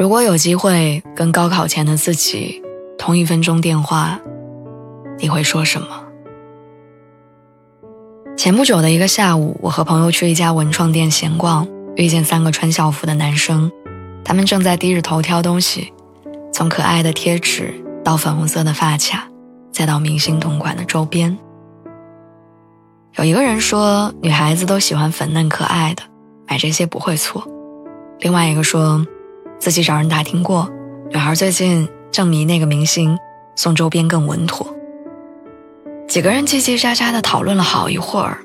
如果有机会跟高考前的自己通一分钟电话，你会说什么？前不久的一个下午，我和朋友去一家文创店闲逛，遇见三个穿校服的男生，他们正在低着头挑东西，从可爱的贴纸到粉红色的发卡，再到明星同款的周边。有一个人说，女孩子都喜欢粉嫩可爱的，买这些不会错。另外一个说。自己找人打听过，女孩最近正迷那个明星，送周边更稳妥。几个人叽叽喳喳的讨论了好一会儿，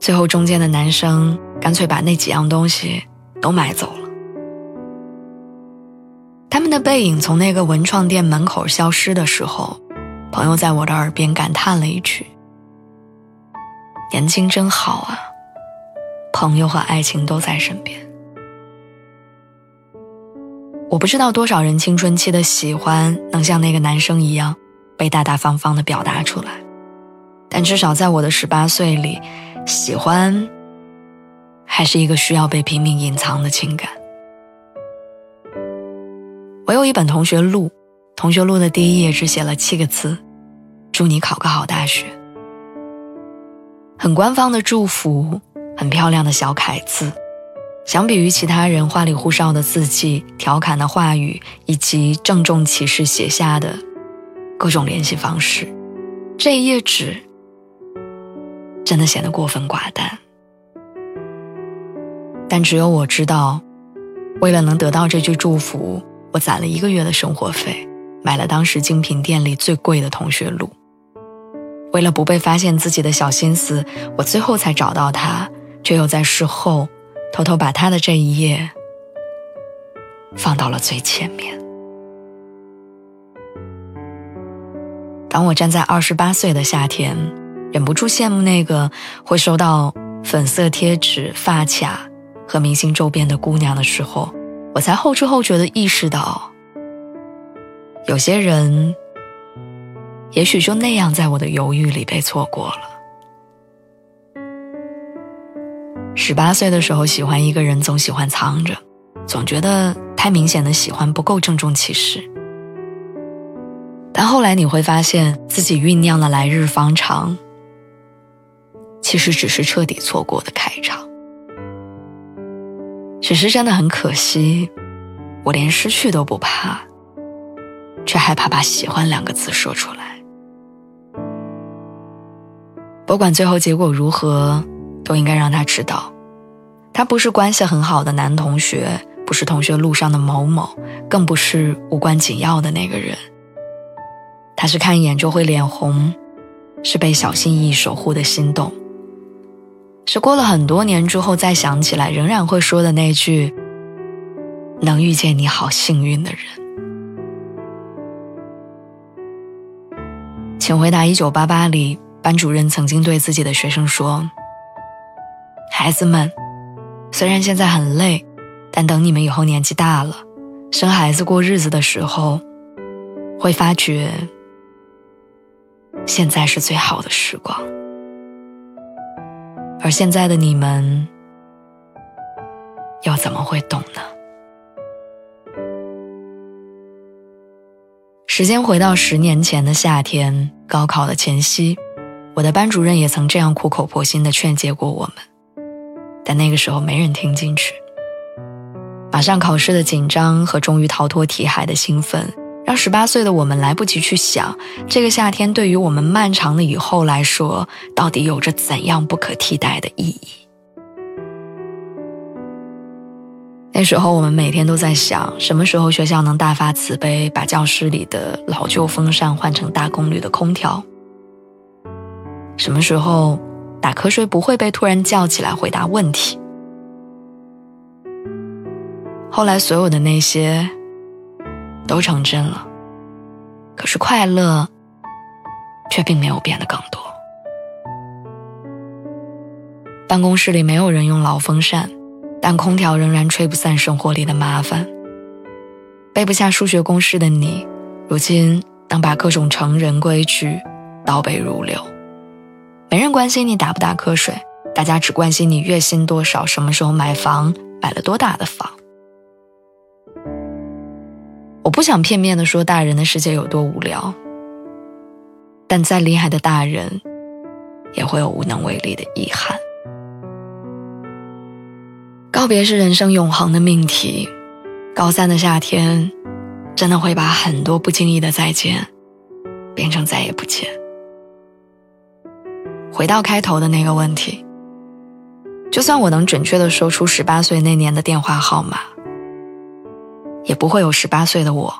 最后中间的男生干脆把那几样东西都买走了。他们的背影从那个文创店门口消失的时候，朋友在我的耳边感叹了一句：“年轻真好啊，朋友和爱情都在身边。”我不知道多少人青春期的喜欢能像那个男生一样被大大方方的表达出来，但至少在我的十八岁里，喜欢还是一个需要被拼命隐藏的情感。我有一本同学录，同学录的第一页只写了七个字：“祝你考个好大学。”很官方的祝福，很漂亮的小楷字。相比于其他人花里胡哨的字迹、调侃的话语以及郑重其事写下的各种联系方式，这一页纸真的显得过分寡淡。但只有我知道，为了能得到这句祝福，我攒了一个月的生活费，买了当时精品店里最贵的同学录。为了不被发现自己的小心思，我最后才找到他，却又在事后。偷偷把他的这一页放到了最前面。当我站在二十八岁的夏天，忍不住羡慕那个会收到粉色贴纸、发卡和明星周边的姑娘的时候，我才后知后觉的意识到，有些人也许就那样在我的犹豫里被错过了。十八岁的时候，喜欢一个人总喜欢藏着，总觉得太明显的喜欢不够郑重其事。但后来你会发现自己酝酿的来日方长，其实只是彻底错过的开场。只是真的很可惜，我连失去都不怕，却害怕把喜欢两个字说出来。不管最后结果如何，都应该让他知道。他不是关系很好的男同学，不是同学录上的某某，更不是无关紧要的那个人。他是看一眼就会脸红，是被小心翼翼守护的心动，是过了很多年之后再想起来仍然会说的那句“能遇见你好幸运”的人。请回答：一九八八里，班主任曾经对自己的学生说：“孩子们。”虽然现在很累，但等你们以后年纪大了，生孩子过日子的时候，会发觉现在是最好的时光。而现在的你们，又怎么会懂呢？时间回到十年前的夏天，高考的前夕，我的班主任也曾这样苦口婆心的劝诫过我们。但那个时候没人听进去。马上考试的紧张和终于逃脱题海的兴奋，让十八岁的我们来不及去想这个夏天对于我们漫长的以后来说，到底有着怎样不可替代的意义。那时候我们每天都在想，什么时候学校能大发慈悲，把教室里的老旧风扇换成大功率的空调？什么时候？打瞌睡不会被突然叫起来回答问题。后来所有的那些都成真了，可是快乐却并没有变得更多。办公室里没有人用老风扇，但空调仍然吹不散生活里的麻烦。背不下数学公式的你，如今能把各种成人规矩倒背如流。没人关心你打不打瞌睡，大家只关心你月薪多少，什么时候买房，买了多大的房。我不想片面的说大人的世界有多无聊，但再厉害的大人，也会有无能为力的遗憾。告别是人生永恒的命题。高三的夏天，真的会把很多不经意的再见，变成再也不见。回到开头的那个问题，就算我能准确的说出十八岁那年的电话号码，也不会有十八岁的我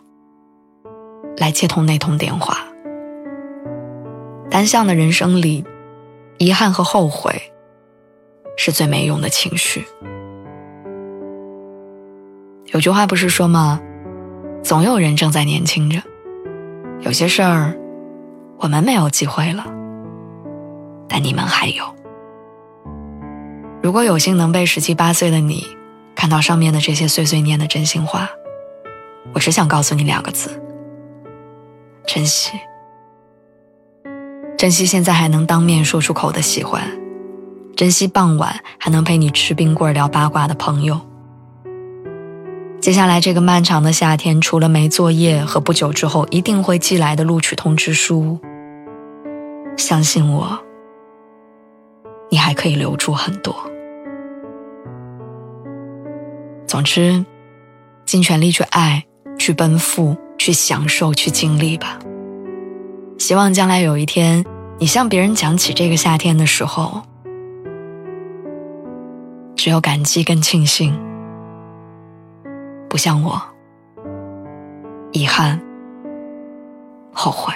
来接通那通电话。单向的人生里，遗憾和后悔是最没用的情绪。有句话不是说吗？总有人正在年轻着。有些事儿，我们没有机会了，但你们还有。如果有幸能被十七八岁的你看到上面的这些碎碎念的真心话，我只想告诉你两个字：珍惜。珍惜现在还能当面说出口的喜欢，珍惜傍晚还能陪你吃冰棍聊八卦的朋友。接下来这个漫长的夏天，除了没作业和不久之后一定会寄来的录取通知书，相信我，你还可以留住很多。总之，尽全力去爱，去奔赴，去享受，去经历吧。希望将来有一天，你向别人讲起这个夏天的时候，只有感激跟庆幸。不像我，遗憾、后悔。